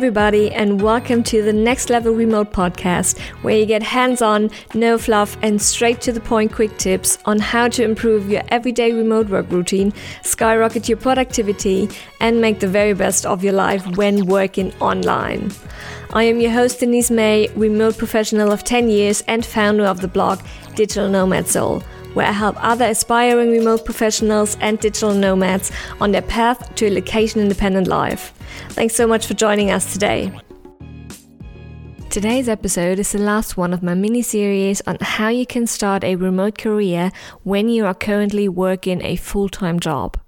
everybody, and welcome to the Next Level Remote podcast, where you get hands on, no fluff, and straight to the point quick tips on how to improve your everyday remote work routine, skyrocket your productivity, and make the very best of your life when working online. I am your host, Denise May, remote professional of 10 years and founder of the blog Digital Nomad Soul where I help other aspiring remote professionals and digital nomads on their path to a location independent life. Thanks so much for joining us today. Today's episode is the last one of my mini series on how you can start a remote career when you are currently working a full time job.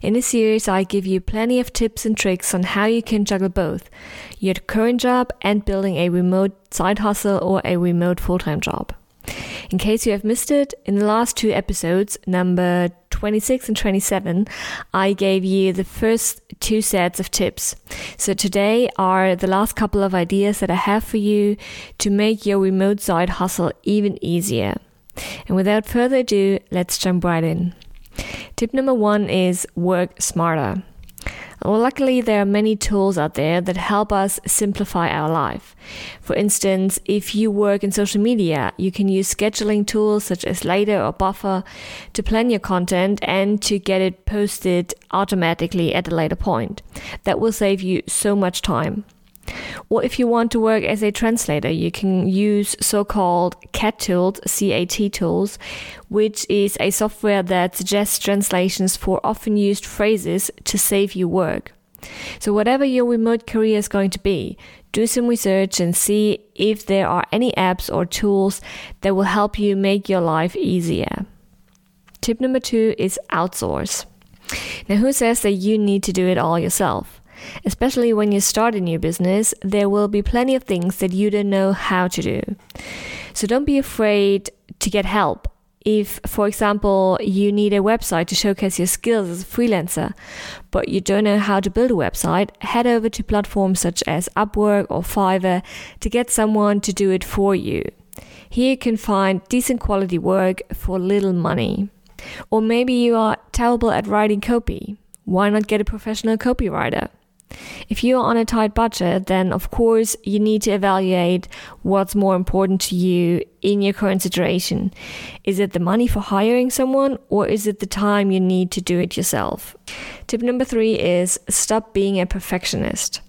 In this series, I give you plenty of tips and tricks on how you can juggle both your current job and building a remote side hustle or a remote full time job. In case you have missed it, in the last two episodes, number 26 and 27, I gave you the first two sets of tips. So today are the last couple of ideas that I have for you to make your remote side hustle even easier. And without further ado, let's jump right in. Tip number one is work smarter. Well, luckily, there are many tools out there that help us simplify our life. For instance, if you work in social media, you can use scheduling tools such as Later or Buffer to plan your content and to get it posted automatically at a later point. That will save you so much time. Or if you want to work as a translator, you can use so-called CAT tools, CAT tools, which is a software that suggests translations for often used phrases to save you work. So whatever your remote career is going to be, do some research and see if there are any apps or tools that will help you make your life easier. Tip number two is outsource. Now, who says that you need to do it all yourself? Especially when you start a new business, there will be plenty of things that you don't know how to do. So don't be afraid to get help. If, for example, you need a website to showcase your skills as a freelancer, but you don't know how to build a website, head over to platforms such as Upwork or Fiverr to get someone to do it for you. Here you can find decent quality work for little money. Or maybe you are terrible at writing copy. Why not get a professional copywriter? If you're on a tight budget, then of course you need to evaluate what's more important to you in your current situation. Is it the money for hiring someone or is it the time you need to do it yourself? Tip number three is stop being a perfectionist.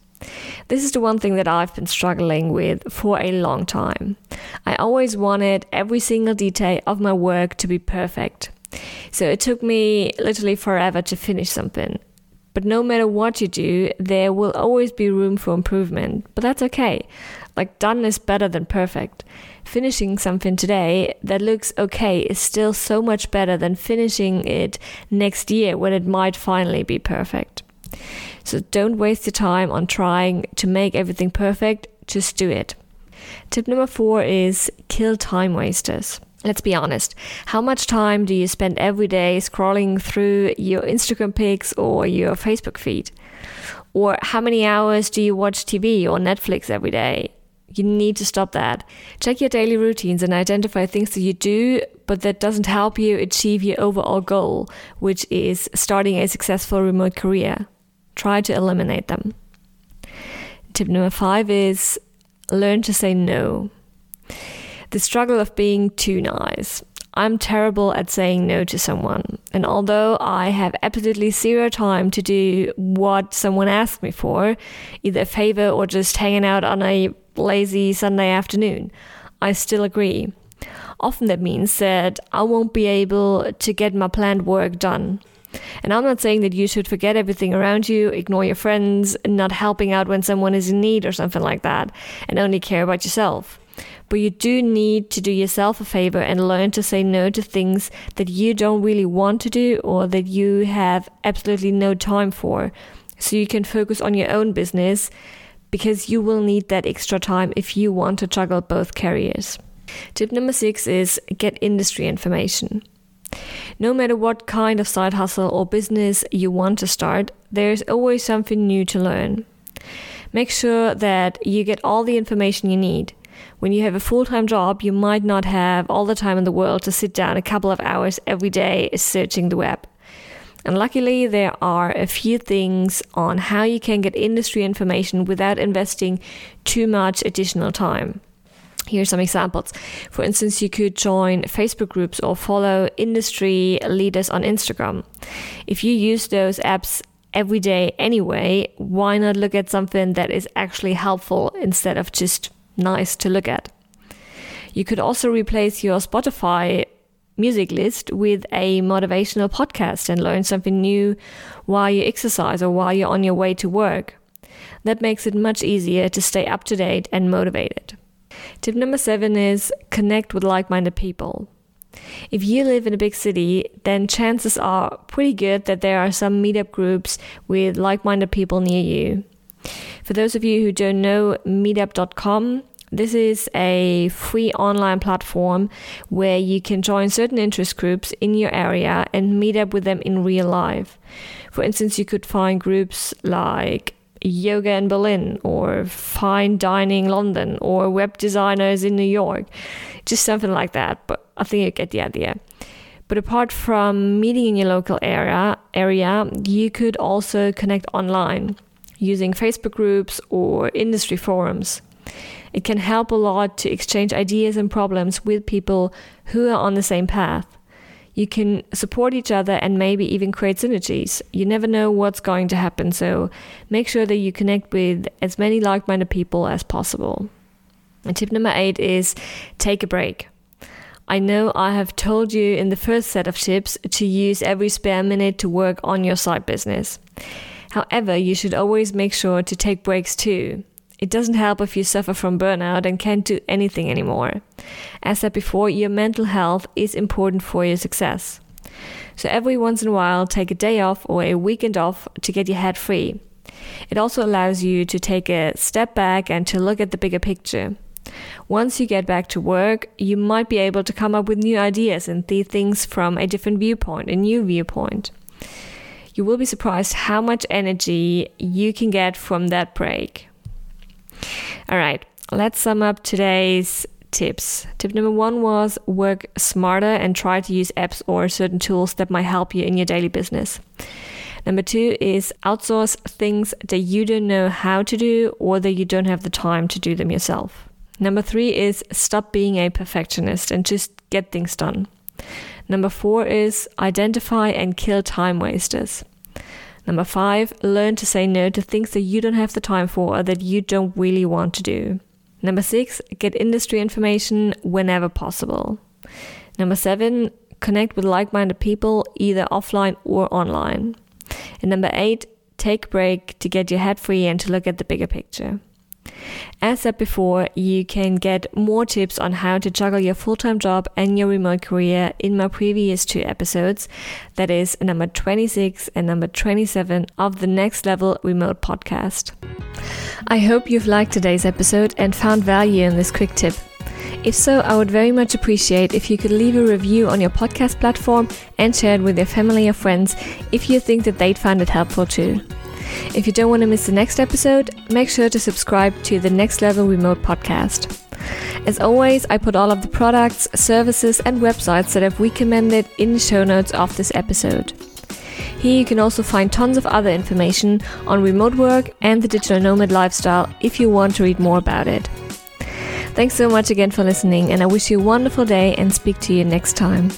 This is the one thing that I've been struggling with for a long time. I always wanted every single detail of my work to be perfect. So it took me literally forever to finish something. But no matter what you do, there will always be room for improvement. But that's okay. Like, done is better than perfect. Finishing something today that looks okay is still so much better than finishing it next year when it might finally be perfect. So don't waste your time on trying to make everything perfect, just do it. Tip number four is kill time wasters. Let's be honest. How much time do you spend every day scrolling through your Instagram pics or your Facebook feed? Or how many hours do you watch TV or Netflix every day? You need to stop that. Check your daily routines and identify things that you do, but that doesn't help you achieve your overall goal, which is starting a successful remote career. Try to eliminate them. Tip number five is learn to say no. The struggle of being too nice. I'm terrible at saying no to someone. And although I have absolutely zero time to do what someone asks me for, either a favor or just hanging out on a lazy Sunday afternoon, I still agree. Often that means that I won't be able to get my planned work done. And I'm not saying that you should forget everything around you, ignore your friends, not helping out when someone is in need or something like that, and only care about yourself. But you do need to do yourself a favor and learn to say no to things that you don't really want to do or that you have absolutely no time for. So you can focus on your own business because you will need that extra time if you want to juggle both careers. Tip number six is get industry information. No matter what kind of side hustle or business you want to start, there's always something new to learn. Make sure that you get all the information you need. When you have a full time job, you might not have all the time in the world to sit down a couple of hours every day searching the web. And luckily, there are a few things on how you can get industry information without investing too much additional time. Here are some examples. For instance, you could join Facebook groups or follow industry leaders on Instagram. If you use those apps every day anyway, why not look at something that is actually helpful instead of just nice to look at? You could also replace your Spotify music list with a motivational podcast and learn something new while you exercise or while you're on your way to work. That makes it much easier to stay up to date and motivated. Tip number seven is connect with like minded people. If you live in a big city, then chances are pretty good that there are some meetup groups with like minded people near you. For those of you who don't know, meetup.com this is a free online platform where you can join certain interest groups in your area and meet up with them in real life. For instance, you could find groups like yoga in Berlin or fine dining London or web designers in New York. Just something like that, but I think you get the idea. But apart from meeting in your local area, area, you could also connect online using Facebook groups or industry forums. It can help a lot to exchange ideas and problems with people who are on the same path. You can support each other and maybe even create synergies. You never know what's going to happen, so make sure that you connect with as many like minded people as possible. And tip number eight is take a break. I know I have told you in the first set of tips to use every spare minute to work on your side business. However, you should always make sure to take breaks too. It doesn't help if you suffer from burnout and can't do anything anymore. As said before, your mental health is important for your success. So every once in a while, take a day off or a weekend off to get your head free. It also allows you to take a step back and to look at the bigger picture. Once you get back to work, you might be able to come up with new ideas and see things from a different viewpoint, a new viewpoint. You will be surprised how much energy you can get from that break. All right, let's sum up today's tips. Tip number one was work smarter and try to use apps or certain tools that might help you in your daily business. Number two is outsource things that you don't know how to do or that you don't have the time to do them yourself. Number three is stop being a perfectionist and just get things done. Number four is identify and kill time wasters. Number five, learn to say no to things that you don't have the time for or that you don't really want to do. Number six, get industry information whenever possible. Number seven, connect with like minded people either offline or online. And number eight, take a break to get your head free and to look at the bigger picture. As said before, you can get more tips on how to juggle your full time job and your remote career in my previous two episodes. That is number 26 and number 27 of the Next Level Remote podcast. I hope you've liked today's episode and found value in this quick tip. If so, I would very much appreciate if you could leave a review on your podcast platform and share it with your family or friends if you think that they'd find it helpful too. If you don't want to miss the next episode, make sure to subscribe to the Next Level Remote podcast. As always, I put all of the products, services, and websites that I've recommended in the show notes of this episode. Here you can also find tons of other information on remote work and the digital nomad lifestyle if you want to read more about it. Thanks so much again for listening, and I wish you a wonderful day and speak to you next time.